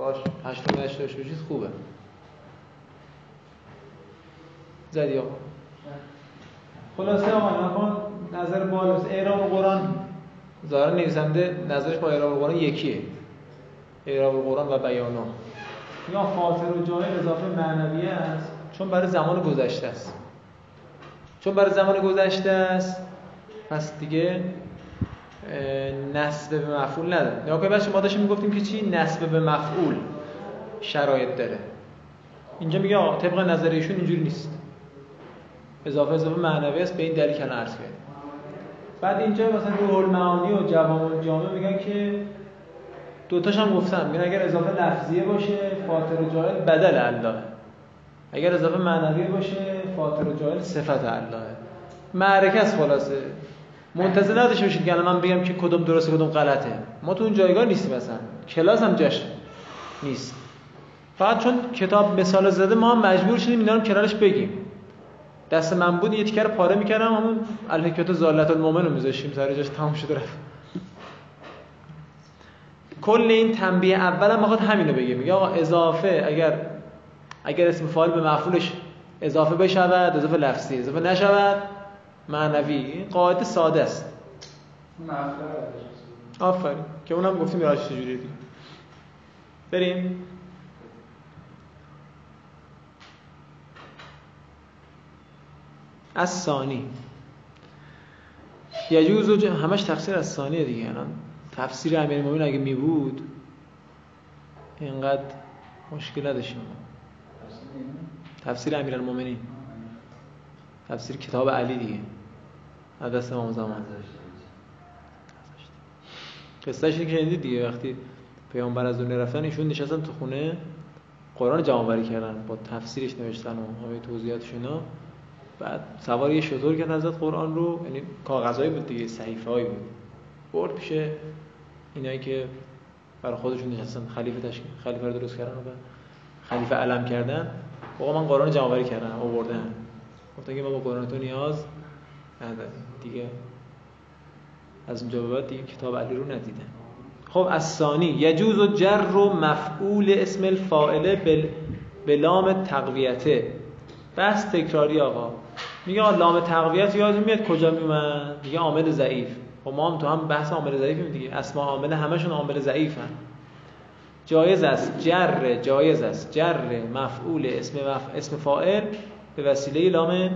باش هشتم داشته باشید خوبه. زدی آقا. خلاصه آقا نکن نظر بالا اعراب قرآن. ظاهر نویسنده نظرش با اعراب قرآن یکیه. اعراب قرآن و بیانا یا خاطر و جای اضافه معنویه است؟ چون برای زمان گذشته است. چون برای زمان گذشته است پس دیگه نسب به مفعول نداره. نگاه کنید بچه ما داشتیم می‌گفتیم که چی؟ نسب به مفعول شرایط داره. اینجا میگه آقا طبق نظر ایشون اینجوری نیست. اضافه اضافه معنوی است به این دلیل که عرض کردیم. بعد اینجا مثلا روح المعانی و جوام جامع میگن که دوتاش هم گفتم. میگن اگر اضافه لفظیه باشه فاطر و جاهل بدل الله اگر اضافه معنوی باشه فاطر و جاهل صفت الله معرکه است خلاصه. منتظر نداشته باشید که من بگم که کدوم درسته کدوم غلطه. ما تو اون جایگاه نیستیم مثلا کلاس هم جاش نیست. فقط چون کتاب مثال زده ما مجبور شدیم اینا رو کنارش بگیم. دست من بود یه تیکر پاره می‌کردم همون الحکمت زالت المؤمن رو میذاشیم سر جاش تموم شده رفت. کل این تنبیه اول هم می‌خواد همینو بگه. میگه آقا اضافه اگر اگر اسم فاعل به مفعولش اضافه بشود اضافه لفظی اضافه نشود. معنوی. این قاعده ساده است. آفرین. که اونم گفتیم راجع چجوریه دیگه. بریم. از ثانی. یجوز و همش تفسیر از ثانیه دیگه. الان تفسیر امیر المومنین اگه می بود اینقدر مشکل نداشتیم تفسیر امیر المومنین تفسیر کتاب علی دیگه. از دست امام زمان قصهش که شنیدید دیگه وقتی پیامبر از دنیا رفتن ایشون نشستن تو خونه قرآن جمع کردن با تفسیرش نوشتن و همه توضیحاتش اینا. بعد سوار یه شطور کرد قرآن رو یعنی کاغذایی بود دیگه صحیفه هایی بود. برد پیش اینایی که برای خودشون نشستن خلیفه تشکیل خلیفه رو درست کردن و خلیفه علم کردن. آقا من قرآن جمع آوری کردم آوردن گفتن که ما با قرآن تو نیاز نداریم دیگه. از اونجا دیگه کتاب علی رو ندیدن خب از ثانی. یجوز و جر و مفعول اسم الفاعله به لام تقویته. بحث تکراری آقا. میگه لام تقویت یادتون میاد کجا میومد؟ میگه عامل ضعیف. خب ما هم تو هم بحث عامل ضعیفیم دیگه. اسما عامل همشون عامل ضعیفن. جایز است. جر جایز است. جر مفعول اسم مف... اسم فاعل به وسیله لام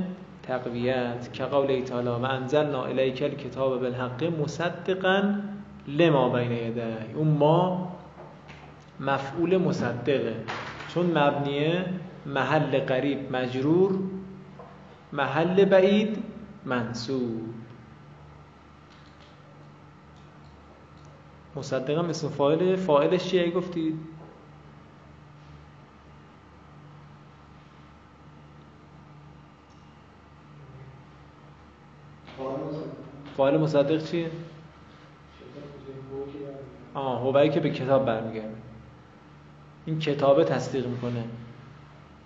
تقویت که قول تعالی و انزلنا الیک الکتاب بالحق مصدقا لما بین یدی اون ما مفعول مصدقه. چون مبنیه محل قریب مجرور محل بعید منصوب. مصدقم اسم فاعل فاعلش چیه؟ گفتید فاعل مصدق چیه؟ آه هوایی که به کتاب برمیگرده. این کتابه تصدیق می‌کنه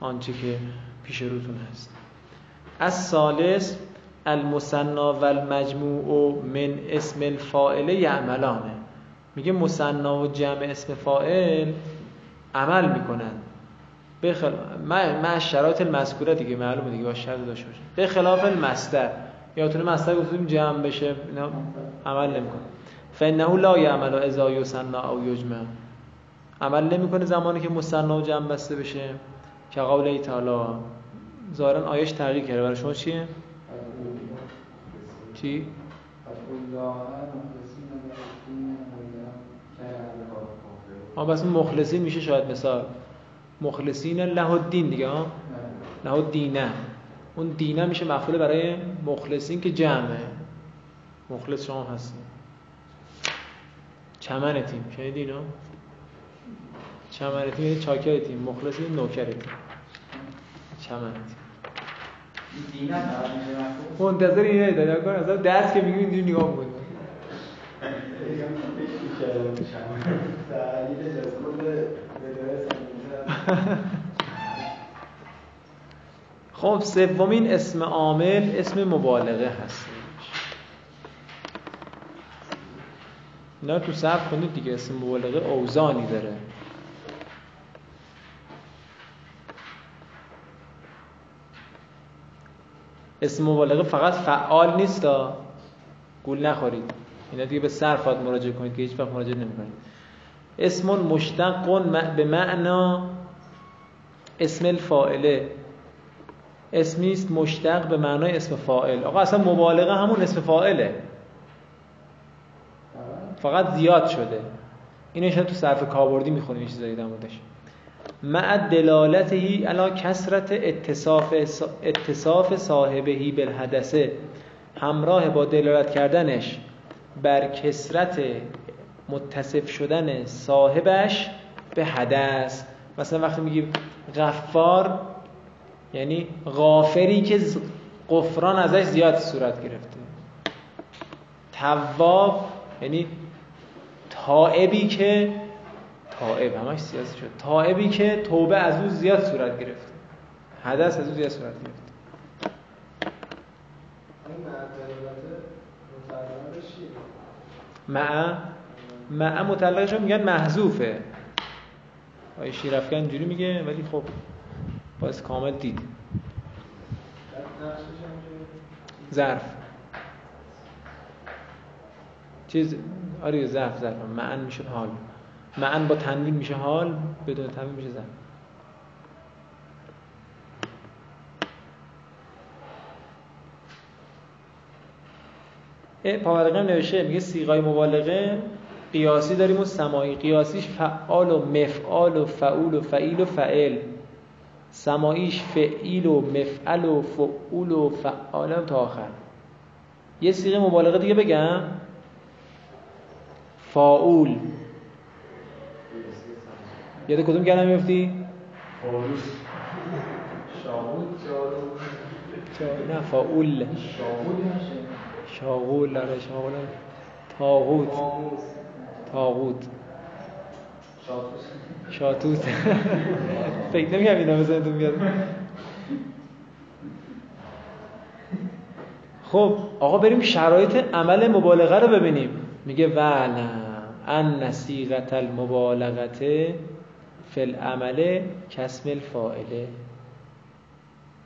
آنچه که پیش روتون هست. از سالس المثنا و المجموع من اسم الفاعل یعملانه. میگه مثنا و جمع اسم فاعل عمل می‌کنن. به خل... ما شرایط المذکوره دیگه معلومه دیگه با شرط داشته باشه به خلاف المصدر. یادتونه مصدر گفتیم جمع بشه؟ اینا عمل نمی‌کنه. فانه لا یعمل اذا یسنا او یجمع. عمل نمی‌کنه زمانی که مثنا و جمع بسته بشه. که قول تعالی ظاهرا آیش تغییر کرده. برای شما چیه؟ چی؟ ها بس مخلصین میشه شاید مثال. مخلصین له الدین دیگه ها له الدینه. اون دینه میشه مفعول برای مخلصین که جمعه. مخلص شما هستین. چمن تیم. شنیدین ها چمن تیم یعنی چاکر تیم. مخلصین نوکر تیم. چمن تیم. منتظر اینه داده کن. از درس که میگیم اینجوری نگاه می‌کنیم. خب سومین اسم عامل اسم مبالغه هست. نه تو صرف کنید دیگه اسم مبالغه اوزانی داره. اسم مبالغه فقط فعال نیست تا گول نخورید. اینا دیگه به صرفات مراجعه کنید که هیچ وقت مراجعه نمی‌کنید. اسم مشتق به معنا اسم الفائله. اسمی است مشتق به معنای اسم فاعل. آقا اصلا مبالغه همون اسم فاعله. فقط زیاد شده. اینو شاید تو صرف کاربردی می‌خونیم این چیزایی در موردش. مع دلالته علا کسرت اتصاف اتصاف صاحبهی بالحدثه همراه با دلالت کردنش بر کسرت متصف شدن صاحبش به حدث. مثلا وقتی میگیم غفار یعنی غافری که قفران ازش زیاد صورت گرفته. تواب یعنی تائبی که تائب همش سیاسی شد. تائبی که توبه از او زیاد صورت گرفته. حدث از او زیاد صورت گرفته. مع مع؟ هم میگن محذوفه. آیه شیرفکن اینجوری میگه ولی خب باز کامل دید. ظرف. چیز آره ظرف ظرف. معن میشه حال. معن با تنوین میشه حال بدون تنوین میشه ظرف. پاورقم نوشته میگه سیغای مبالغه قیاسی داریم و سمایی قیاسیش فعال و مفعال و فعول و فعیل و فعل. سماییش فعیل و مفعل و فعول و فعال تا آخر. یه سیغه مبالغه دیگه بگم. فاول یاد کدوم کلمه میفتی؟ نه فاول شاغول آره شاغول تاغوت. تاغوت. شاتوت. فکر نمیگم اینا بزنیدون بیاد. خب آقا بریم شرایط عمل مبالغه رو ببینیم. میگه ولم ان نصیغت المبالغت فی العمل کسم الفاعله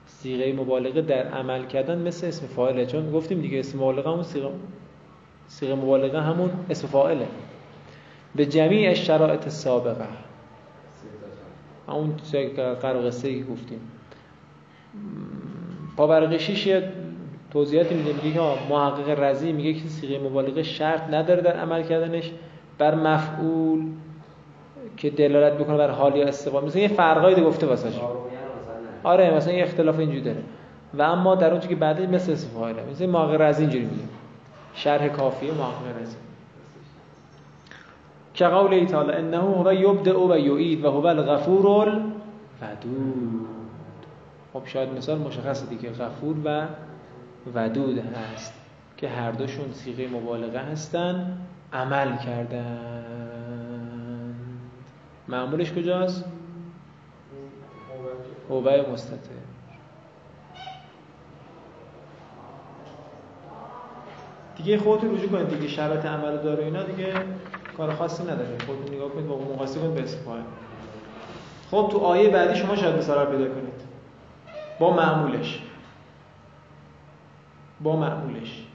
سیغه مبالغه در عمل کردن مثل اسم فاعله. چون گفتیم دیگه اسم مبالغه همون سیغه سیغه مبالغه همون اسم فاعله. به جمیع شرایط سابقه. همون قرار قصه که گفتیم. پاورقشیش یه توضیحاتی میده میگه که محقق رضی میگه که سیغه مبالغه شرط نداره در عمل کردنش بر مفعول که دلالت بکنه بر حال یا استقبال. مثلا یه فرقایی گفته واسش. آره مثلا یه اختلاف اینجوری داره. و اما در اونجا که بعدش مثل استفاده مثل محقق رضی اینجوری میگه. شرح کافیه محقق رضی. که قول تعالی انه هو یبدع و یعید و هو الغفور الودود. خب شاید مثال مشخصه دیگه غفور و ودود هست که هر دوشون سیغه مبالغه هستن عمل کردن معمولش کجاست؟ هوبه مستطر دیگه خودتون رجوع کنید دیگه شرایط عمل داره اینا دیگه کار خاصی نداره خودتون نگاه کنید با مقایسه کنید به استفاده خب تو آیه بعدی شما شاید مثال پیدا کنید. با معمولش. با معمولش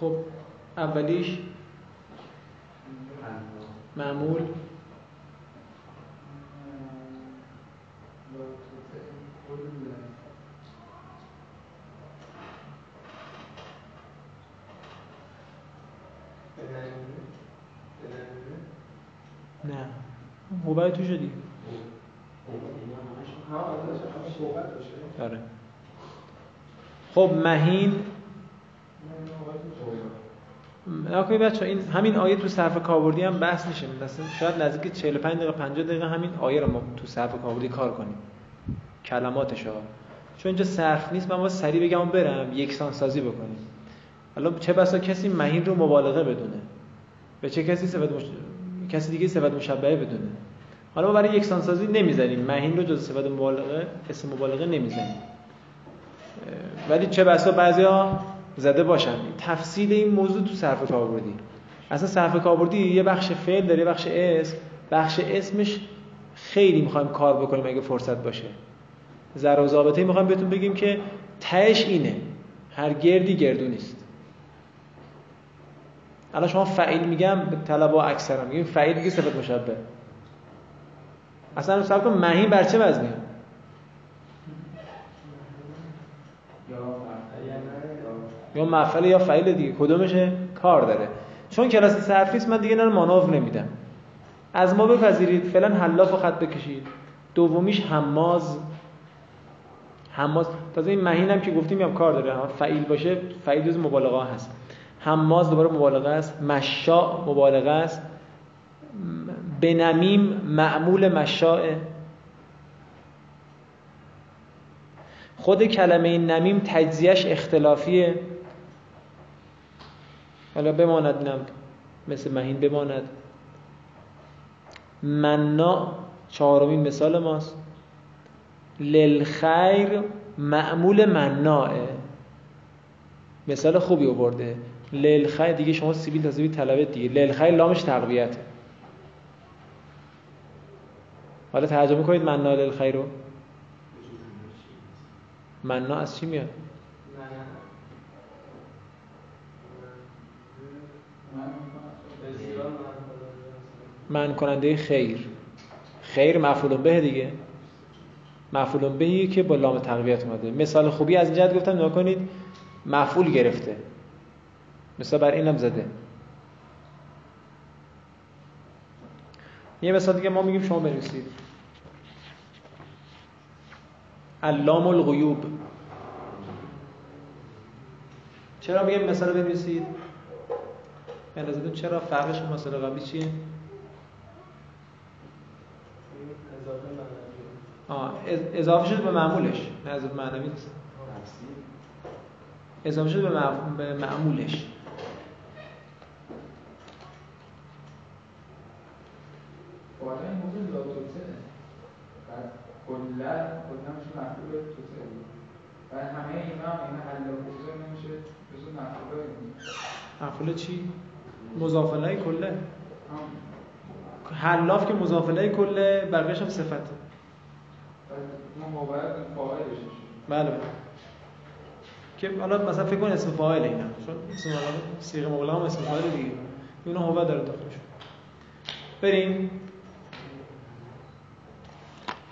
خب اولیش معمول. نه. موبای تو شدی. آره. خب مهین نکنید بچه این همین آیه تو صرف کاربردی هم بحث میشه. مثلا شاید نزدیک 45 دقیقه 50 دقیقه همین آیه رو ما تو صرف کاربردی کار کنیم. کلماتش ها چون اینجا صرف نیست من با سریع بگم برم یکسان سازی بکنیم. حالا چه بسا کسی مهین رو مبالغه بدونه؟ به چه کسی صفت مش... کسی دیگه صفت مشبهه بدونه؟ حالا ما برای یکسان سازی نمی‌زنیم مهین رو جز صفت مبالغه اسم مبالغه نمی‌زنیم ولی چه بسا بعضیا زده باشن تفصیل این موضوع تو صرف کاربردی. اصلا صرف کاربردی یه بخش فعل داره یه بخش اسم. بخش اسمش خیلی می‌خوایم کار بکنیم اگه فرصت باشه. ذر و ضابطه می‌خوایم بهتون بگیم که تهش اینه. هر گردی گردو نیست. الان شما فعیل میگم به طلبا اکثرا میگیم. فعیل دیگه صفت مشبه اصلا سب کن مهین بر چه وزنه؟ یا مفعل یا فعیل دیگه. کدومشه کار داره. چون کلاس صرفی من دیگه نه مانور نمیدم. از ما بپذیرید. فعلا حلاف و خط بکشید. دومیش حماز. حماز. تازه این مهین که گفتیم هم کار داره. فعیل باشه فعیل جز مبالغه هست. حماز دوباره مبالغه است. مشاء مبالغه است. بنمیم معمول مشاء. خود کلمه نمیم تجزیهش اختلافیه. حالا بماند اینم مثل مهین بماند. منا چهارمین مثال ماست. للخیر معمول مناعه مثال خوبی آورده. للخیر دیگه شما سیبیل تازه طلبه دیگه. للخیر لامش تقویته حالا ترجمه کنید منا للخیر رو. منا از چی میاد؟ من کننده خیر. خیر مفعول به دیگه. مفعول بهی که با لام تقویت اومده. مثال خوبی از جهت گفتم نگاه کنید مفعول گرفته. مثال بر اینم زده. یه مثال دیگه ما میگیم شما بنویسید. علام الغیوب. چرا میگم مثال بنویسید؟ به چرا فرقش مثال قبلی چیه آه اضافه شد به معمولش. نه از معنوی نیست. اضافه شد به معمولش. کلا کلا میشه مفعول و همه اینا اینا نمیشه. جزو مفعول مفعول چی؟ مضافله کله. حلاف که مضافله کله بقیه‌ش هم صفته. ما باید فاعلش بله. که حالا مثلا فکر کن اسم فاعل اینا. چون اسم صيغه مبالغه هم اسم فاعل دیگه. اینا هو داره داخلش بریم.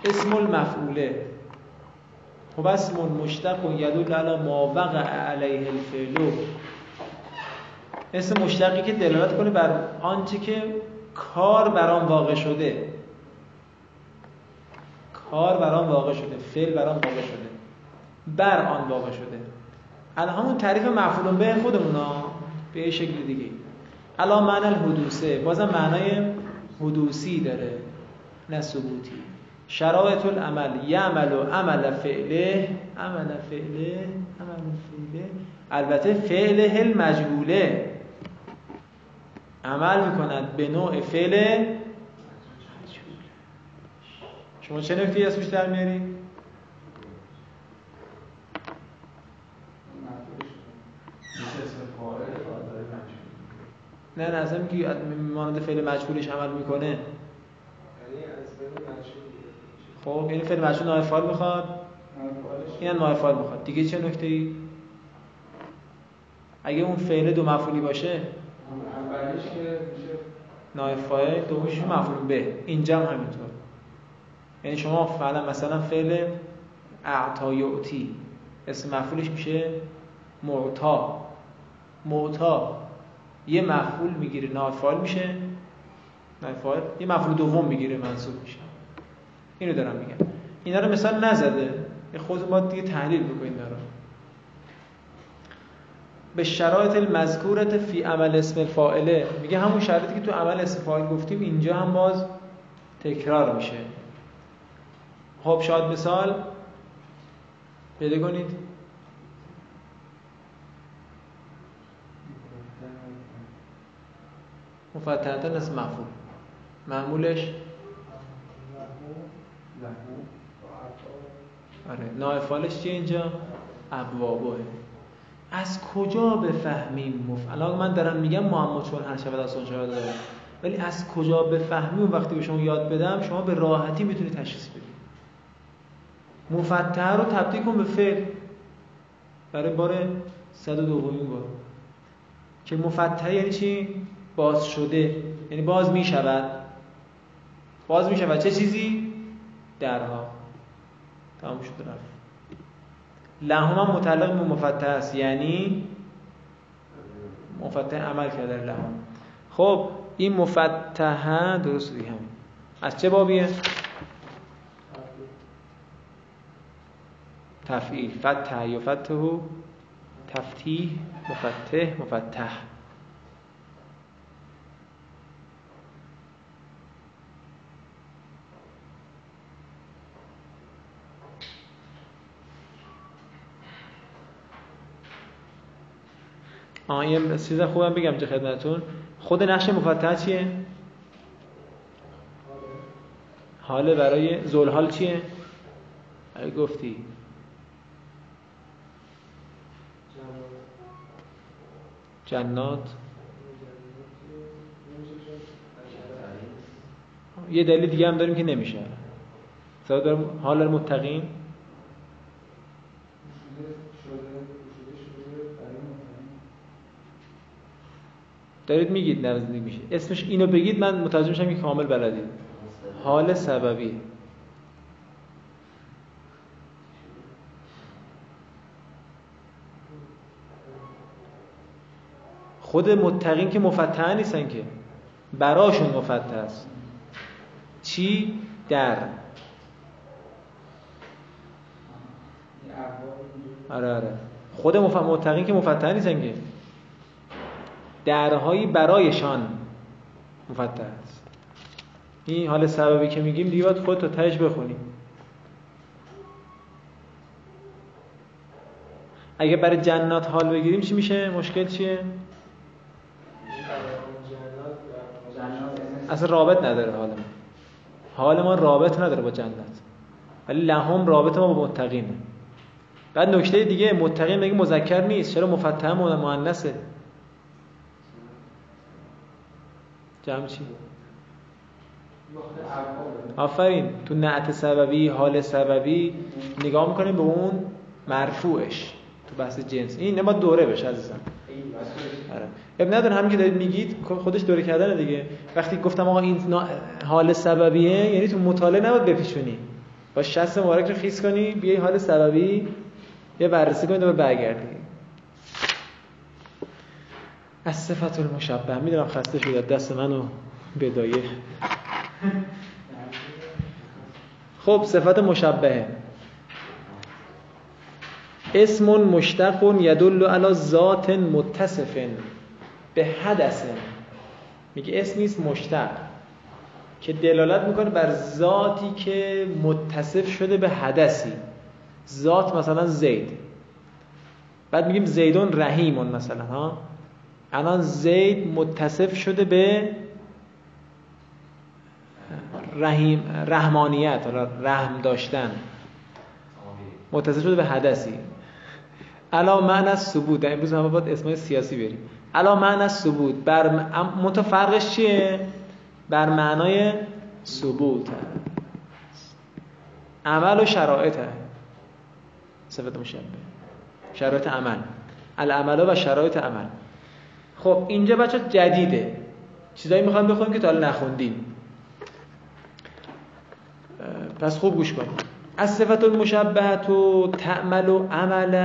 اسم المفعوله. هو اسم مشتق و یدل علی ما وقع علیه الفعل. اسم مشتقی که دلالت کنه بر آنچه که کار بر آن واقع شده. کار بر آن واقع شده فعل بر آن واقع شده بر آن واقع شده. الان همون تعریف مفعول به خودمون ها به شکل دیگه. الان معنی الحدوثه بازم معنای حدوثی داره نه ثبوتی. شرایط العمل یعمل و عمل فعله عمل فعله عمل فعله. البته فعله المجهوله عمل می‌کند به نوع فعل شما چه نکته اسمش در میاری؟ نه نه اصلا که مانند فعل مجهولش عمل می‌کنه. خب یعنی فعل مجهول نایب فاعل می‌خواد؟ این نایب فاعل می‌خواد. دیگه چه نکته ای؟ اگه اون فعل دو مفعولی باشه؟ اولیش که میشه نایب فاعل دومیش مفعول به. اینجا هم همینطور. یعنی شما فعلا مثلا فعل اعطا یعطی. اسم مفعولش میشه معطا. معطا. یه مفعول می‌گیره نایب فاعل میشه. نایب فاعل. یه مفعول دوم می‌گیره منصوب میشه. اینو دارم میگم. اینا رو مثال نزده. خود باید دیگه تحلیل بکنید دارم به شرایط المذکورت فی عمل اسم الفاعله میگه همون شرایطی که تو عمل اسم فاعل گفتیم اینجا هم باز تکرار میشه. خب شاید مثال پیدا کنید. مفتحتن اسم مفعول. معمولش؟ آره. نایفالش چیه اینجا؟ ابوابه از کجا بفهمیم مف... الان من دارم میگم معما چون هر شود آسان شود داره. ولی از کجا بفهمیم؟ وقتی به شما یاد بدم شما به راحتی می‌تونید تشخیص بدید. مفتح رو تبدیل کن به فعل. برای بار 102 بار. که مفتح یعنی چی؟ باز شده. یعنی باز می‌شود باز می‌شود چه چیزی؟ درها. تمام شده رفت. لهم هم متعلق به مفتح است. یعنی مفتح عمل کرده لهم. خب این مفتحه درست دیگه. هم از چه بابیه؟ تفعیل. فتح یا فتحه تفتیح مفتح مفتح. آه یه چیز خوبم بگم چه خدمتون. خود نقش مفتح چیه؟ حال برای زلحال چیه؟ گفتی. جنات. یه دلیل دیگه هم داریم که نمیشه. حال المتقین دارید میگید نزدیک میشه. اسمش اینو بگید من متوجه میشم که کامل بلدید. حال سببی. خود متقین که مفتح نیستن که. براشون مفتح است. چی؟ در. آره آره. خود متقین که مفتح نیستن که. درهایی برایشان مفتح است. این حال سببی که میگیم دیگه باید خودتو تش بخونیم اگه برای جنات حال بگیریم چی میشه؟ مشکل چیه؟ اصلا رابط نداره حال ما. حال ما رابط نداره با جنت. ولی لهم رابط ما با متقینه. بعد نکته دیگه متقین میگه مذکر نیست؟ چرا مفتح مؤنثه؟ جمع چی؟ آفرین. تو نعت سببی حال سببی نگاه می‌کنیم به اون مرفوعش. تو بحث جنس. این نما دوره بشه عزیزم. آره. اب نداره همین که دارید میگید خودش دوره کردن دیگه. وقتی گفتم آقا این حال سببیه یعنی تو مطالعه نباید بپیچونی. با شست مبارک رو خیس کنی بیای حال سببی یه بررسی کنید و برگردی. از صفت المشبه. می‌دونم خسته شده دست منو بدایه. خب صفت مشبهه. اسم مشتق یدل علی ذات متصف به حدث میگه اسم نیست مشتق. که دلالت می‌کنه بر ذاتی که متصف شده به حدثی. ذات مثلا زید. بعد میگیم زیدون رحیمون مثلا ها؟ الان زید متصف شده به رحیم رحمانیت رحم داشتن. متصف شده به حدثی. علا معنی ثبوت. امروز همه باید اسمای سیاسی بریم. علا معنی ثبوت. بر متفرقش چیه؟ بر معنای ثبوت. عمل و شرایط. صفت مشبه شرایط عمل. العمل و شرایط عمل. خب اینجا بچه جدیده. چیزایی می‌خوام بخونیم که تا حالا نخوندیم. پس خوب گوش کنید از صفت المشبهت و تعمل و عمل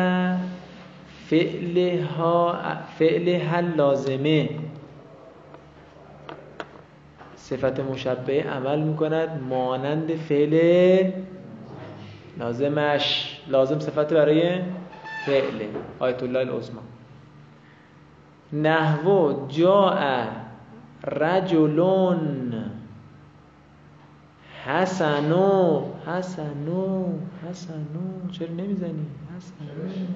فعلها فعلها لازمه. صفت مشبه عمل می‌کند مانند فعل لازمش. لازم صفت برای فعل. آیت الله العظما نحو جاء رجلون حسنو حسنو حسنو. چرا نمی‌زنی؟ حسنو.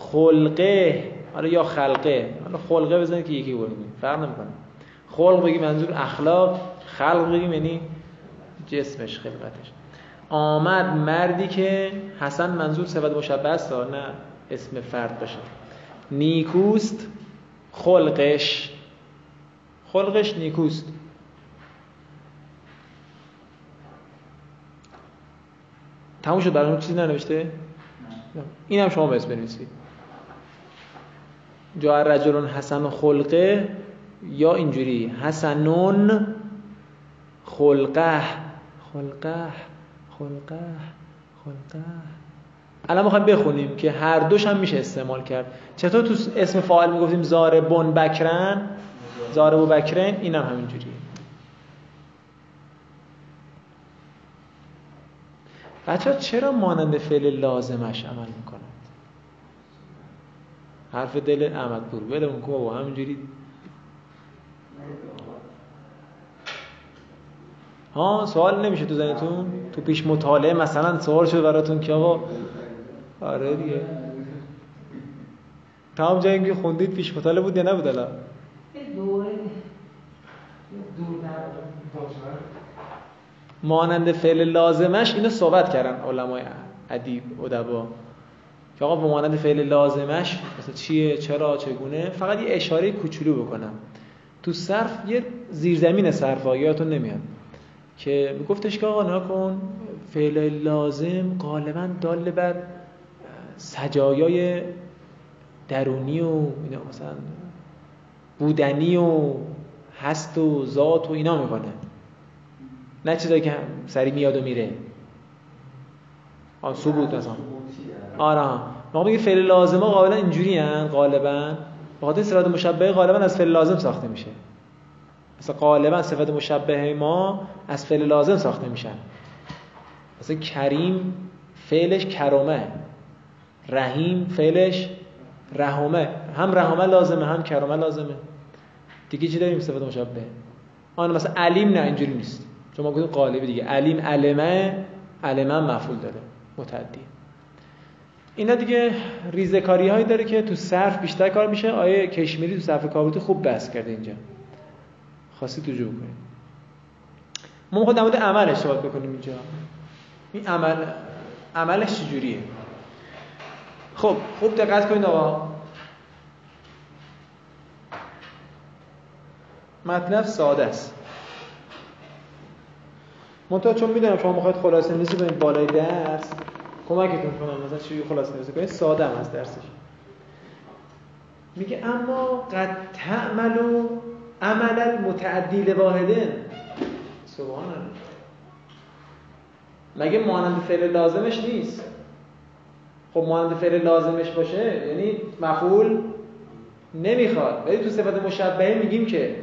خلقه. حالا یا خلقه. حالا خلقه بزنید که یکی بگیم فرق نمی‌کنه. خلق بگیم منظور اخلاق خلق بگیم یعنی جسمش خلقتش. آمد مردی که حسن منظور صفت مشبه است نه اسم فرد باشه. نیکوست خلقش. خلقش نیکوست. تموم شد؟ برای چیزی ننوشته؟ این هم شما بس بنویسید. جا رجلون حسن خلقه یا اینجوری؟ حسنون خلقه. خلقه خلقه خلقه. الان می‌خوایم بخونیم که هر دوش هم میشه استعمال کرد. چطور تو اسم فاعل می‌گفتیم زاربون بکرن؟ زاربو بکرن این هم همینجوریه. بچه چرا مانند فعل لازمش عمل می‌کنند؟ حرف دل احمد پور بله اون که با همینجوری. ها سوال نمیشه تو زنیتون تو پیش مطالعه مثلا سوال شد براتون که آقا آره دیگه. تمام جایی که خوندید پیش مطالعه بود یا نبود الان؟ مانند فعل لازمش اینو صحبت کردن علمای ادیب ادبا. که آقا به فعل لازمش مثلا چیه چرا چگونه فقط یه اشاره کوچولو بکنم. تو صرف یه زیرزمین صرف یادتون نمیاد. که گفتش که آقا نکن فعل لازم غالبا دال بر سجایای درونی و مثلا بودنی و هست و ذات و اینا می‌کنه. نه چیزایی که سری میاد و میره. آن ثبوت مثلا آره ما میگه فعل لازمه غالبا اینجوری هن غالبا. بخاطر صفت مشبهه غالبا از فعل لازم ساخته میشه. مثلا غالبا صفت مشبهه ما از فعل لازم ساخته میشن. مثلا کریم فعلش کرمه رحیم فعلش رحمه. هم رحمه لازمه هم کرمه لازمه. دیگه چی داریم صفت مشبهه آن مثلا علیم نه اینجوری نیست. چون ما گفتیم قالبی دیگه. علیم علمه علمه مفعول داره. متعدی. اینا دیگه ریزکاری هایی داره که تو صرف بیشتر کار میشه. آیه کشمیری تو صرف کابوتی خوب بحث کرده اینجا. خواستی تو جو کنیم ما خود در عملش صحبت بکنیم اینجا. این عمل عملش چجوریه؟ خب خوب دقت کنید آقا. مطلب ساده است. منتها چون می‌دونم شما می‌خواید خلاصه نویسی کنید بالای درس. کمکتون کنم مثلا چی خلاصه نویسی کنید ساده هم از درسش. میگه اما قد تعملو عمل متعدی واحده سبحان مگه مانند فعل لازمش نیست؟ خب مانند فعل لازمش باشه یعنی مفعول نمی‌خواد. ولی تو صفت مشبهه میگیم که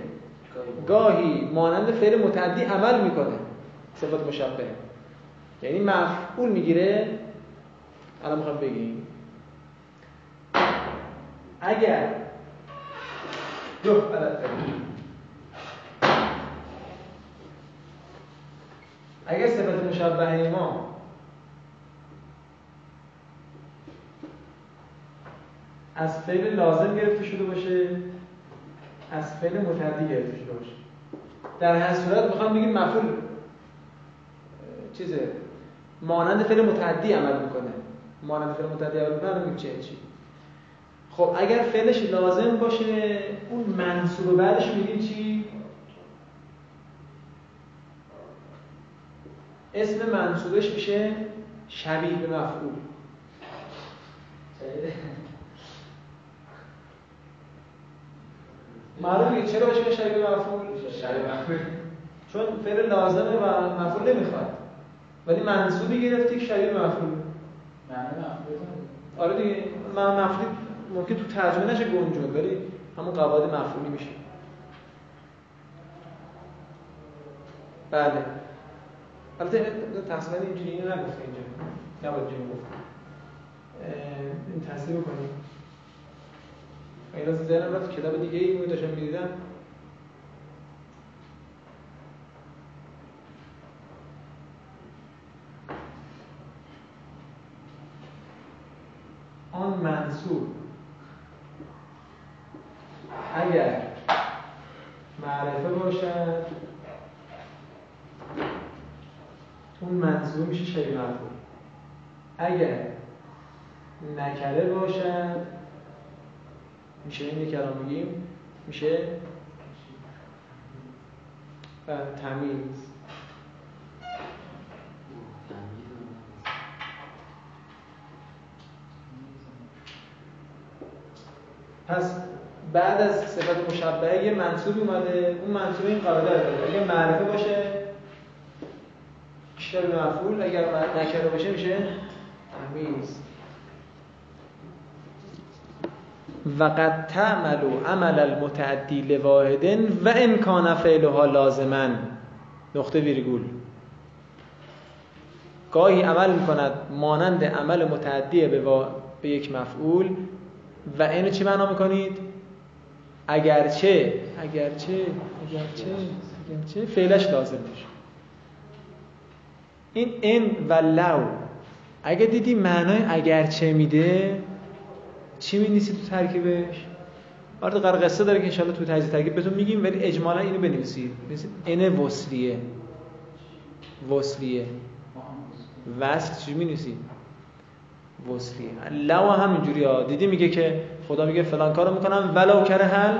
گاهی مانند فعل متعدی عمل می‌کنه. صفت مشبه یعنی مفعول می‌گیره الان می‌خوام بگیم. اگر دو اگر صفت مشبه ما از فعل لازم گرفته شده باشه از فعل متعدی گرفته شده باشه. در هر صورت می‌خوام بگیم مفعول. چیزه؟ مانند فعل متعدی عمل می‌کنه. مانند فعل متعدی می‌کنه چه چی؟ خب اگر فعلش لازم باشه اون منصوب بعدش میگیم چی؟ اسم منصوبش میشه شبیه به مفعول. معلومه چرا باشه شبیه به مفعول؟ شبیه مفعول. چون فعل لازمه و مفعول نمی‌خواد. ولی منصوبی گرفتی که شبیه مفعول. آره دیگه من مفعول ممکن تو ترجمه نشه گنجون ولی همون قواعد مفعولی میشه. بله. البته تصویر اینجوری اینو نگفته اینجا. نباید اینجوری گفت این تصویر کنیم. این از ذهنم رفت کتاب دیگه ای بود داشتم می‌دیدم آن منصوب اگر معرفه باشد اون منصوب میشه شبیه مفعول اگر نکره باشد میشه این کلام میگیم میشه تمیز. پس بعد از صفت مشبهه یه منصوب اومده اون منصوب این قاعده داره. اگر معرفه باشه به مفعول؟ اگر نکره باشه میشه تمیز. و قد تعمل عمل المتعدی لواحد و امکان فعلها لازما. نقطه ویرگول. گاهی عمل می‌کند مانند عمل متعدی به, به یک مفعول و اینو چی معنا می‌کنید؟ اگرچه اگرچه اگرچه اگرچه فعلش لازم میشه. این ان و لو اگه دیدی معنای اگرچه میده چی می تو ترکیبش؟ آره قرار قصه داره که انشالله تو تجزیه ترکیب بهتون میگیم ولی اجمالا اینو بنویسید. بنویسید ان وصلیه. وصلیه. وصل چی می وصلیه لو هم اینجوری ها. دیدی میگه که خدا میگه فلان کارو می‌کنم. ولو کره حل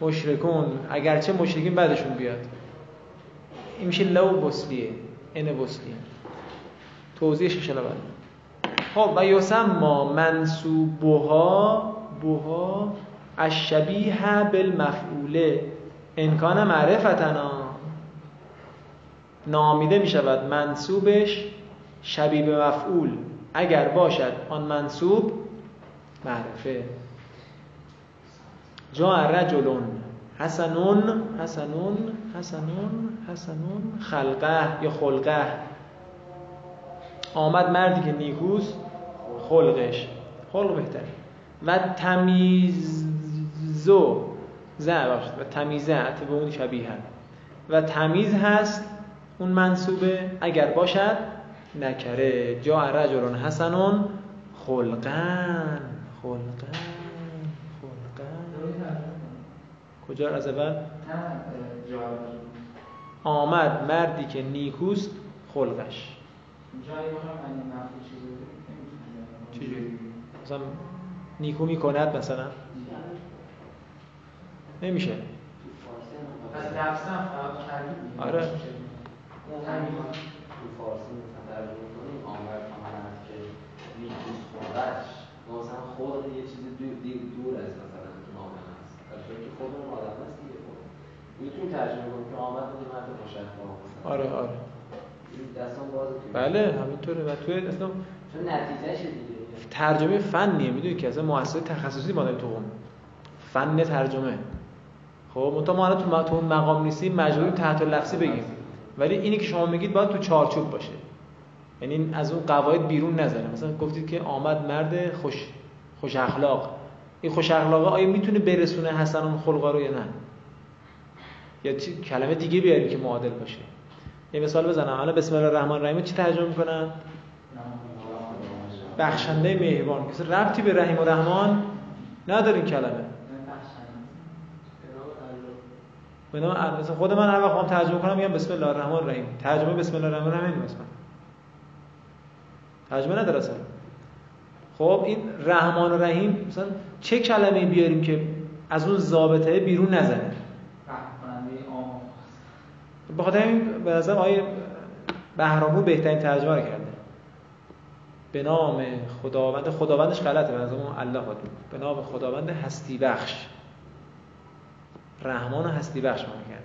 مشرکون. اگرچه مشرکین بعدشون بیاد. این میشه لو وصلیه ان وصلیه توضیحش ان خب و یسما منصوبها بها الشبیه بالمفعوله انکان معرفتنا. نامیده می شود منصوبش شبیه مفعول. اگر باشد آن منصوب معرفه. جا رجلون حسنون حسنون حسنون حسنون خلقه یا خلقه. آمد مردی که نیکوست خلقش. خلق بهتره و تمیزو. زه و تمیزه به اون شبیه و تمیز هست اون منصوبه. اگر باشد نکره. جا رجلون حسنون. خلقن. خلقن. خلقن. کجا از اول؟ آمد. مردی که نیکوست خلقش. چجوری؟ مثلا نیکو می‌کند مثلا؟ نمیشه. آره. تو فارسی ترجمه کنیم آمد آمد که نیکوست خودش مثلا خود یه چیز دور, دور از مثلا آمد هست در که خودمون آدم هست دیگه خود می‌تونیم ترجمه کنیم که آمد بودیم مرد مشفا آره آره. بله همینطوره. و توی اصلا چون نتیجهش دیگه ترجمه فنیه. می‌دونی که اصلا مؤسسه تخصصی ما تو فن ترجمه. خب منتها ما الان تو مقام نیستیم مجبوریم تحت لفظی بگیم. ولی اینی که شما میگید باید تو چارچوب باشه. یعنی از اون قواعد بیرون نزنه. مثلا گفتید که آمد مرد خوش خوش اخلاق. این خوش اخلاقه آیا می‌تونه برسونه حسن اون خلقا رو یا نه؟ یا کلمه دیگه بیاریم که معادل باشه. یه مثال بزنم. الان بسم الله الرحمن الرحیم چی ترجمه می‌کنن؟ بخشنده مهربان. کسی ربطی به رحیم و رحمان نداره کلمه. به نام خود من هر وقت ترجمه کنم میگم بسم الله الرحمن الرحیم. ترجمه بسم الله الرحمن الرحیم ترجمه نداره اصلا خب این رحمان و رحیم مثلا چه کلمه بیاریم که از اون ضابطه بیرون نزنه؟ به خاطر این به نظر آیه بهرامو بهترین ترجمه رو کرده. به نام خداوند خداوندش غلطه. به نظر الله بود به نام خداوند هستی بخش رحمان و هستی بخش ما کرده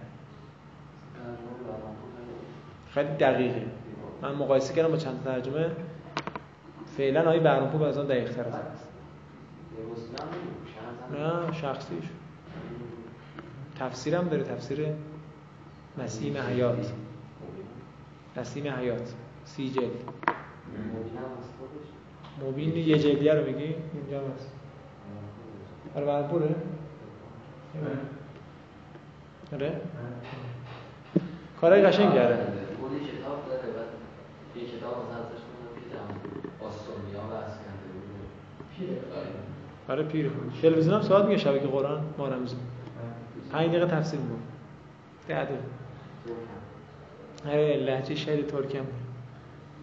خیلی دقیقه. من مقایسه کردم با چند ترجمه. فعلا آیه بهرامپور به از دقیق تر است نه شخصیش تفسیرم داره تفسیر نسیم حیات. نسیم حیات. سی جلد. مبین یه جلدیه رو میگی؟ اینجا هست. آره بربوره آره. کارهای قشنگ کرده کتاب داره بعد یه کتاب مثلا ازش خوندم که جمع پیره آره پیر تلویزیون هم ساعت میگه شبکه قرآن ما رمزی پنج دقیقه تفسیر بود ده دقیقه. آره لهجه شهر ترکم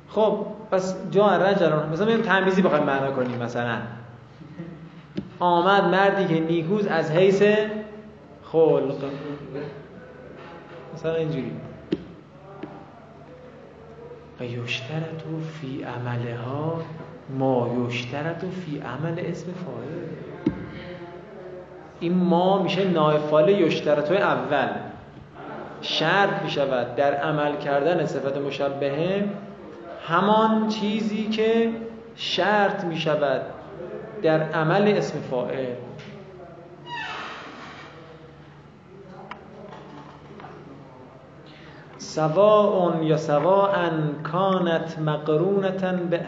خب پس جا رجل مثلا میگم تمیزی بخوایم معنا کنیم مثلا. آمد مردی که نیکوز از حیث خلق. مثلا اینجوری. و یشترط فی عملها ما یشترط فی عمل اسم فاعل. این ما میشه نایفال یشترط اول. شرط می‌شود در عمل کردن صفت مشبهه همان چیزی که شرط می‌شود در عمل اسم فاعل. سواء یا سواء کانت مقرونتا به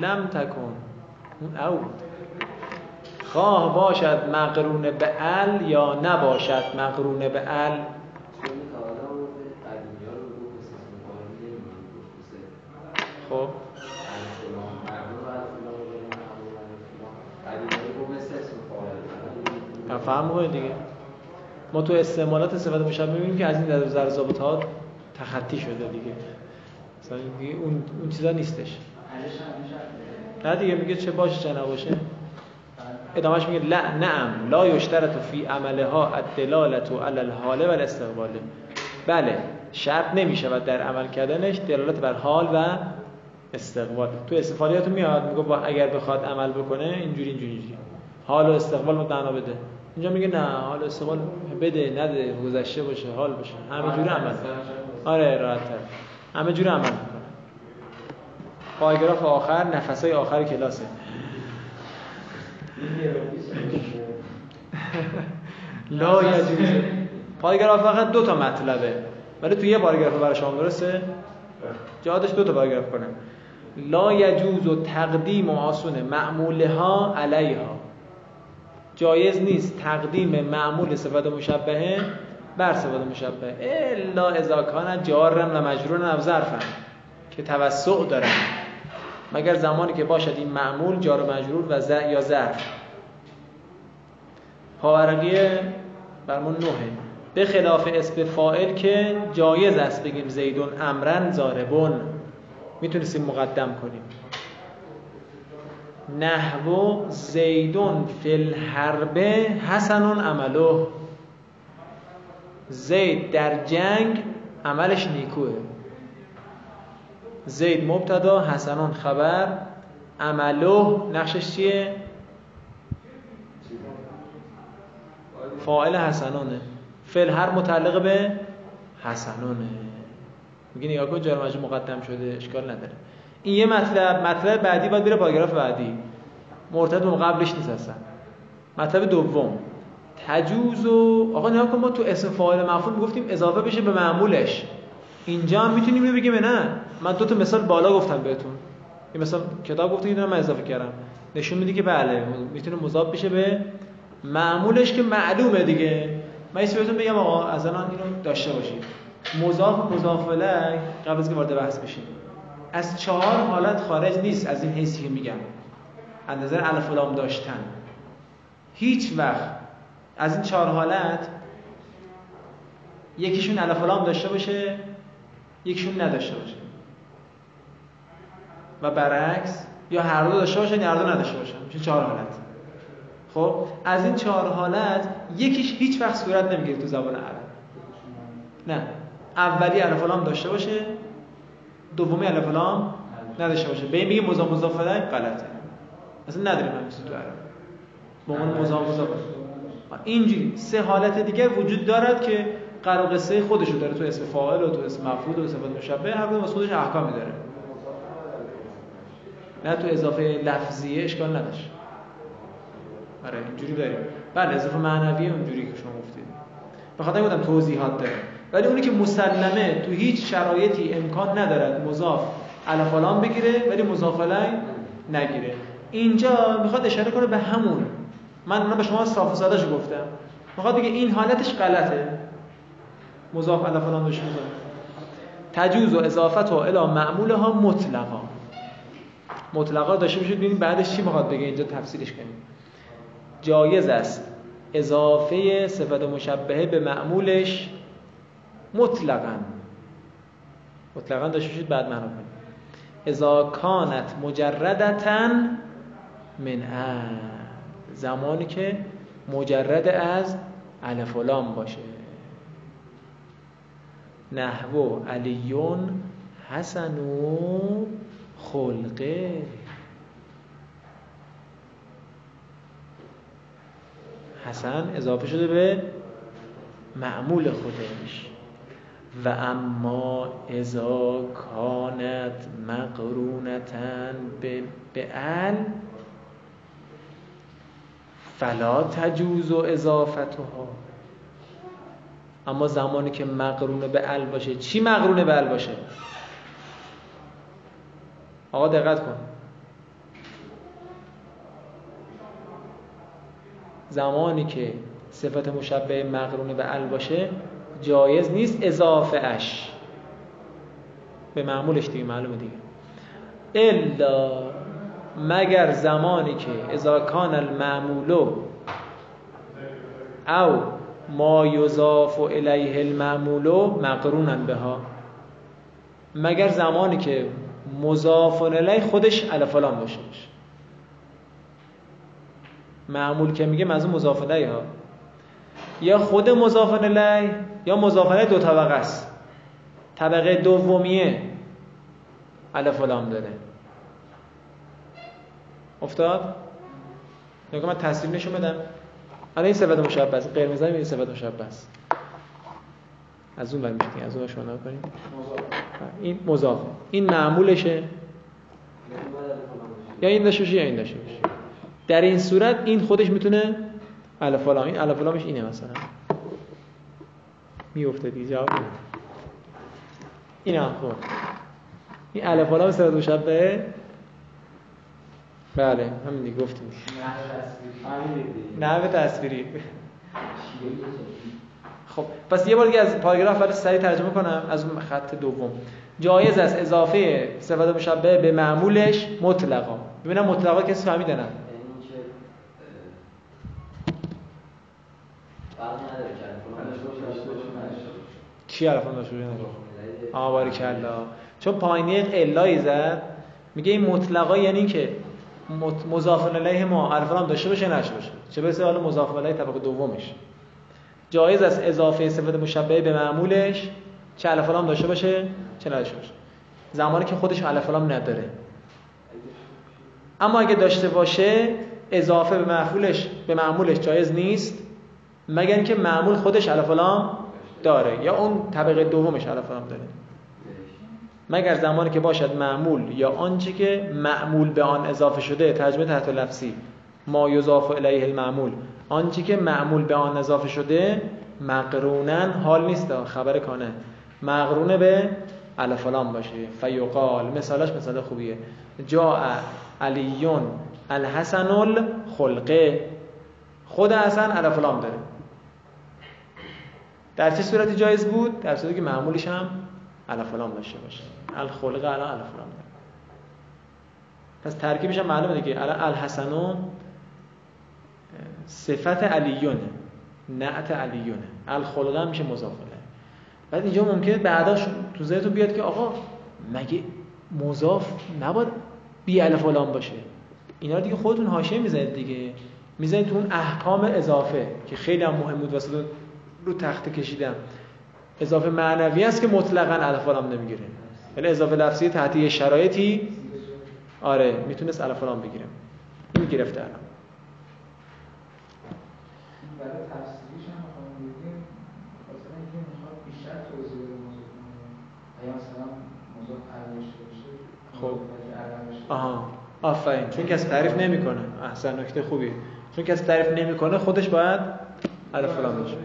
لم تکن. اون او خواه باشد مقرون به ال یا نباشد مقرون به ال؟ ها خب. ها فهم کنید دیگه. ما تو استعمالات صفت مشابه می‌بینیم که از این در زر ضابط تخطی شده دیگه. مثلا دیگه اون اون چیزا نیستش. نه دیگه میگه چه باشه چه نباشه. ادامهش میگه لا نعم لا یشترط فی عملها الدلالت علی الحال و الاستقبال. بله شرط نمی‌شود در عمل کردنش دلالت بر حال و استقبال. تو استفادیاتو میاد میگه با اگر بخواد عمل بکنه اینجوری اینجوری اینجوری. حال و استقبال معنا بده. اینجا میگه نه حال و استقبال بده نده گذشته باشه حال باشه. همه جوری عمل. آره راحت همه جوری عمل. پاراگراف آخر نفسای آخر کلاسه. لا یجوز. پاراگراف فقط دو تا مطلبه. ولی تو یه پاراگراف برای شما درسته؟ جهادش دو تا پاراگراف کنم. لا یجوز و تقدیم و آسونه. معمولها علیها. جایز نیست. تقدیم معمول صفت مشبهه بر صفت مشبهه. الا اذا کان جارا و مجرورا او ظرفا که توسع دارن. مگر زمانی که باشد این معمول جار و مجرور و ز... یا ظرف پاورقی برمون نوه. به خلاف اسم فائل که جایز است بگیم زیدون امرن زاربون. می‌تونستیم مقدم کنیم. نحو زیدون فی الحرب حسن عمله زید در جنگ عملش نیکوه. زید مبتدا حسنون خبر. عمله نقشش چیه؟ فاعل حسنونه فعل هر متعلق به حسنونه میگه نگاه کن جار مجرور مقدم شده اشکال نداره. این یه مطلب مطلب بعدی باید بره پاراگراف بعدی. مرتبط به قبلش نیست اصلا. مطلب دوم. تجوز و آقا نگاه کن ما تو اسم فاعل مفعول می‌گفتیم اضافه بشه به معمولش. اینجا هم می‌تونیم بگیم نه. من دو تا مثال بالا گفتم بهتون. این مثال کتاب گفته که من اضافه کردم. نشون میده که بله می‌تونه مضاف بشه به معمولش که معلومه دیگه. من یه بهتون بگم آقا از الان اینو داشته باشید. مضاف مضاف الیه قبل از که وارد بحث بشیم. از چهار حالت خارج نیست از این حیثی که میگم. از نظر الف داشتن. هیچ وقت از این چهار حالت یکیشون الف و لام داشته باشه یکیشون نداشته باشه. و برعکس یا هر دو داشته باشن یا هر دو نداشته باشن. میشه چهار حالت. خب؟ از این چهار حالت یکیش هیچ وقت صورت نمی‌گیره تو زبان عرب. نه. اولی الف لام داشته باشه. دومی الف لام نداشته باشه. به این میگه مضاف مضاف الیه غلطه. اصلا نداریم همین تو عرب. به عنوان مضاف مضاف اینجوری سه حالت دیگه وجود دارد که قرار قصه خودشو داره. تو اسم فاعل و تو اسم مفعول و صفت مشبه هر کدوم از خودش احکامی داره. نه تو اضافه لفظیه اشکال نداشت. آره اینجوری داریم. بله اضافه معنویه اونجوری که شما گفتید. بخاطر گفتم توضیحات داره. ولی اونی که مسلمه تو هیچ شرایطی امکان ندارد مضاف الف لام بگیره ولی مضاف نگیره. اینجا می‌خواد اشاره کنه به همون. من الان به شما صاف سادهش گفتم. می‌خواد بگه این حالتش غلطه. مضاف الی فلان داشته تجوز و اضافت و الی معمولها مطلقا. مطلقا داشته باشید ببینید بعدش چی می‌خواد بگه اینجا تفسیرش کنیم. جایز است. اضافه صفت مشبهه به معمولش مطلقا. مطلقا داشته باشید بعد معنا کنیم. اذا کانت مجردتا من زمانی که مجرد از الف و باشه. نحو علیون حسن و خلقه. حسن اضافه شده به معمول خودش. و اما ازا کانت مقرونتن به ال فلا تجوز و اضافتها. اما زمانی که مقرونه به ال باشه چی مقرونه به ال باشه؟ آقا دقت کن. زمانی که صفت مشبه مقرونه به ال باشه جایز نیست اضافه اش. به معمولش دیگه معلومه دیگه. الا مگر زمانی که اذا کان المعمول او ما یضاف الیه المعمول مقرونا بها. مگر زمانی که مضاف الیه خودش الف لام باشه. معمول که میگه منظور مضاف الیه ها. یا خود مضاف الیه یا مضاف الیه دو طبقه است. طبقه دومیه الف لام داره. افتاد؟ نگاه من تصویر نشون بدم. الان این صفت مشبه قرمز این صفت مشبه از اون برمیشتیم از اون شما کنیم. این مضاف. این معمولشه. یا این داشته یا این داشته در این صورت این خودش می‌تونه الف لام این الف لامش اینه مثلا. میفته دیگه جواب این هم خود این الف لام صفت مشبه بله همین دیگه گفتیم. نحو تصویری. خب پس یه بار دیگه از پاراگراف برای سریع ترجمه کنم از اون خط دوم. جایز است اضافه صفت مشبه به معمولش مطلقا. ببینم مطلقا کسی فهمیده نه؟ چی الفان داشته باشه آه باریکلا. چون پایینی قلایی زد. میگه این مطلقا یعنی که مضاف الیه ما الف لام داشته باشه نشه باشه. چه برسه حالا مضاف الیه طبقه دومش؟ جایز است اضافه صفت مشبهه به معمولش چه الف لام داشته باشه چه نداشته باشه. زمانی که خودش الف لام نداره. اما اگه داشته باشه اضافه به معمولش به معمولش جایز نیست مگر اینکه معمول خودش الف لام داره یا اون طبقه دومش الف لام داره. مگر زمانی که باشد معمول یا آنچه که معمول به آن اضافه شده ترجمه تحت لفظی ما یضاف الیه المعمول. آنچه که معمول به آن اضافه شده مقرونن حال نیست خبر کانه. مقرونه به الفلام باشه. فیقال. مثالش مثال خوبیه. جا علیون الحسن الخلقه. خود حسن الفلام داره. در چه صورتی جایز بود؟ در صورتی که معمولش هم الفلام داشته باشه. الخلق الان الفلام داره. پس ترکیبش هم معلومه دیگه. الان الحسنو صفت علیونه نعت علیونه. الخلقه هم میشه مضاف بعد اینجا ممکنه بعدا تو ذهنتون بیاد که آقا مگه مضاف نباید بی الف باشه؟ اینا دیگه خودتون حاشیه می‌زنید دیگه. می‌زنید تو اون احکام اضافه که خیلی هم مهم بود واسه رو تخت کشیدم. اضافه معنوی است که مطلقا الف لام نمی‌گیره. یعنی اضافه لفظی تحت شرایطی آره می‌تونست الف لام بگیره. این گرفته الان. برای تفسیریش هم خواهم بگیم مثلا اینکه می‌خواد بیشتر توضیح بده موضوع اگه مثلا موضوع داشته باشه. خب. آها. آفرین. چون کسی تعریف نمی‌کنه. احسن نکته خوبی چون کسی تعریف نمی‌کنه خودش باید الف لام بشه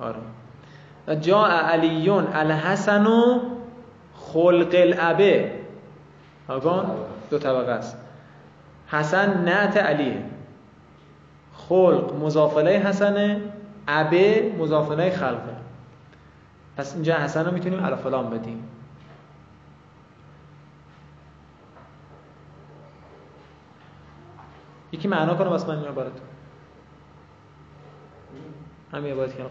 آره. جا علیون الحسن و خلق الابه آگان دو طبقه است. حسن نعت علیه. خلق مضافله حسنه عبه مضافله خلقه. پس اینجا حسن رو می‌تونیم الفلام بدیم. یکی معنا کنه واسه من این براتون همین عبارت که علی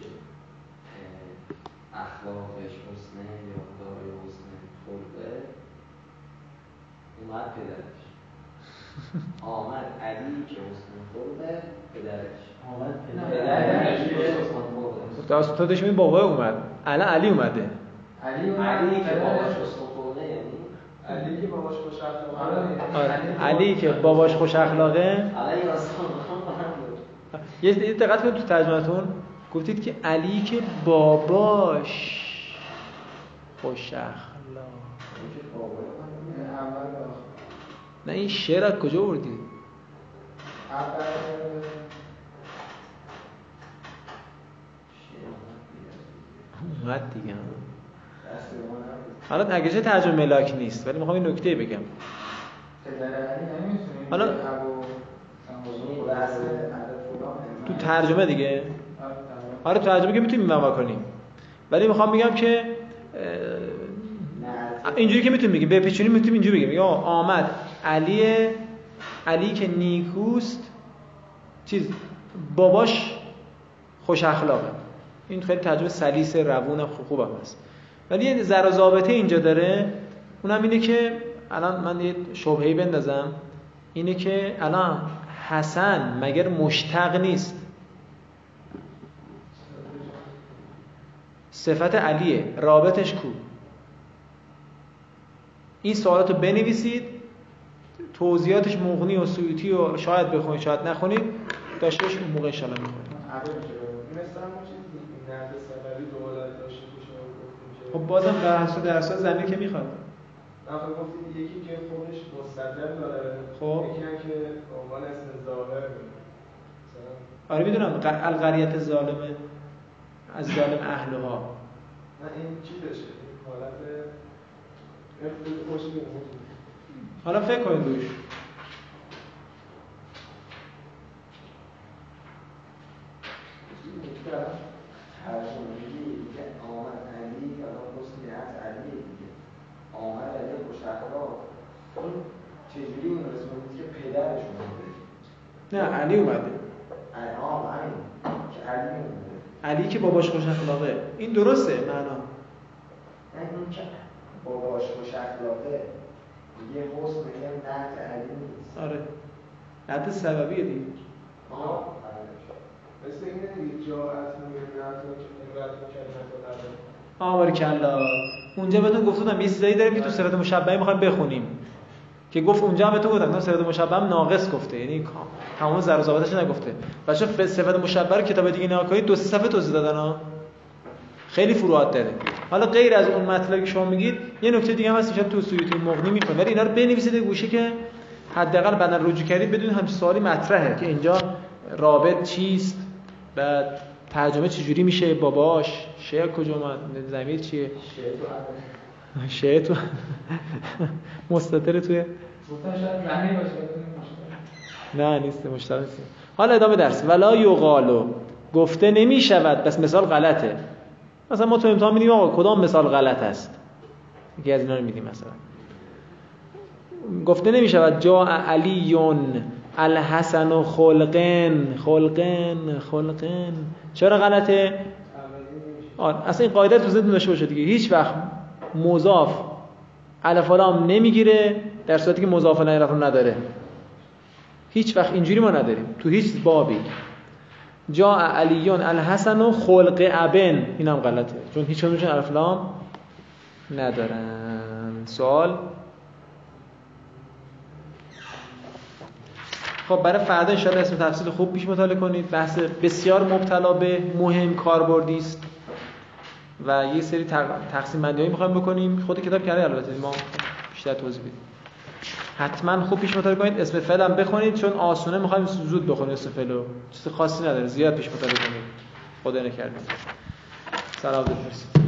که اخلاقش حسنه یا داره حسن خلقه اومد پدرش. آمد علی که خلقه پدرش. آمد پدرش که حسن خلقه خودش می بابا اومد. الان علی اومده. علی و علی که باباش. حسن خلقه یعنی؟ علی که باباش خوش اخلاقه. علی که باباش خوش اخلاقه. هم بود. یه دقت کنید تو ترجمهتون. گفتید که علی که باباش خوش اخلاق نه این شعر از کجا شعر اومد دیگه. حالا اگرچه ترجمه ملاک نیست ولی می‌خوام این نکته بگم حالا-. تو ترجمه دیگه آره، ترجمه. که می‌تونیم معنی کنیم ولی می‌خوام بگم که اینجوری که می‌تونیم بگیم به پیچونی می‌تونیم اینجوری بگیم یا آمد علی علی که نیکوست چیز باباش خوش اخلاقه. این خیلی ترجمه سلیس روون خوب خوبم هست. ولی یه ذره اینجا داره. اونم اینه که الان من یه شبهه‌ای بندازم. اینه که الان حسن مگر مشتق نیست؟ صفت علیه رابطش کو؟ این سوالات رو بنویسید. توضیحاتش مغنی و سویتی و شاید بخونید شاید نخونید داشتهش اون موقع انشالله می‌خونید. خب بازم درس درس زمین که می‌خواد خب گفتید یکی که خودش مستقل داره خب. یکی که عنوان اسم مثلا آره می‌دونم. القریت ظالمه از ظالم اهلها. نه این چیزشه این حالت این حالا فکر کنید روش. نه علی اومده. علی که باباش خوش اخلاقه. این درسته معنا. نه اون که باباش خوش اخلاقه. یه حسن میگه نعت علی نیست. آره. حد سببیه دیگه. آه. بله. مثل اینه دیگه جاعت آمار کلا. اونجا بهتون گفتم یه چیزایی داریم که تو صفت مشبهه می‌خوایم بخونیم. که گفت اونجا هم بهتون گفتم نه هم ناقص گفته. یعنی کام- تمام ذر و نگفته. بچا صفت مشبهه رو کتاب دیگه نگاه کنید دو سه صفحه توضیح دادن ها. خیلی فروعات داره حالا غیر از اون مطلبی که شما میگید یه نکته دیگه هم هست شاید تو سویت مغنی می‌کنه. ولی اینا رو بنویسید گوشه که حداقل بعدا رجوع کردید بدون همچین سوالی مطرحه که اینجا رابط چیست بعد ترجمه چجوری میشه باباش شعر کجا اومد زمیر چیه؟ شعر تو علی. شعر تو مستطر توی؟ نه نیست نیست. حالا ادامه درس. ولا یقالو گفته نمی شود بس مثال غلطه. مثلا ما تو امتحان میدیم آقا کدام مثال غلط است؟ یکی از اینا رو میدیم مثلا. گفته نمی شود جا علیون الحسن و خلقن خلقن خلقن. چرا غلطه؟ آره اصلا این قاعده تو ذهنتون داشته باشه دیگه. هیچ وقت مضاف الف لام نمی‌گیره در صورتی که مضاف الیه نداره. هیچ وقت اینجوری ما نداریم. تو هیچ بابی. جا علیون الحسن و خلق ابن. این هم غلطه. چون هیچ کدومشون الف لام ندارن. سوال؟ خب برای فردا انشاءالله اسم تفصیل خوب پیش مطالعه کنید. بحث بسیار مبتلا به مهم کاربردی است و یه سری تق- تقسیم بندی می‌خوایم بکنیم. خود کتاب کرده البته. ما بیشتر توضیح بدیم. حتما خوب پیش مطالعه کنید. اسم فعل هم بخونید چون آسونه می‌خوایم زود بخونید اسم فعل رو چیز خاصی نداره. زیاد پیش مطالعه کنید. خدا نکردیم سلام. بفرستید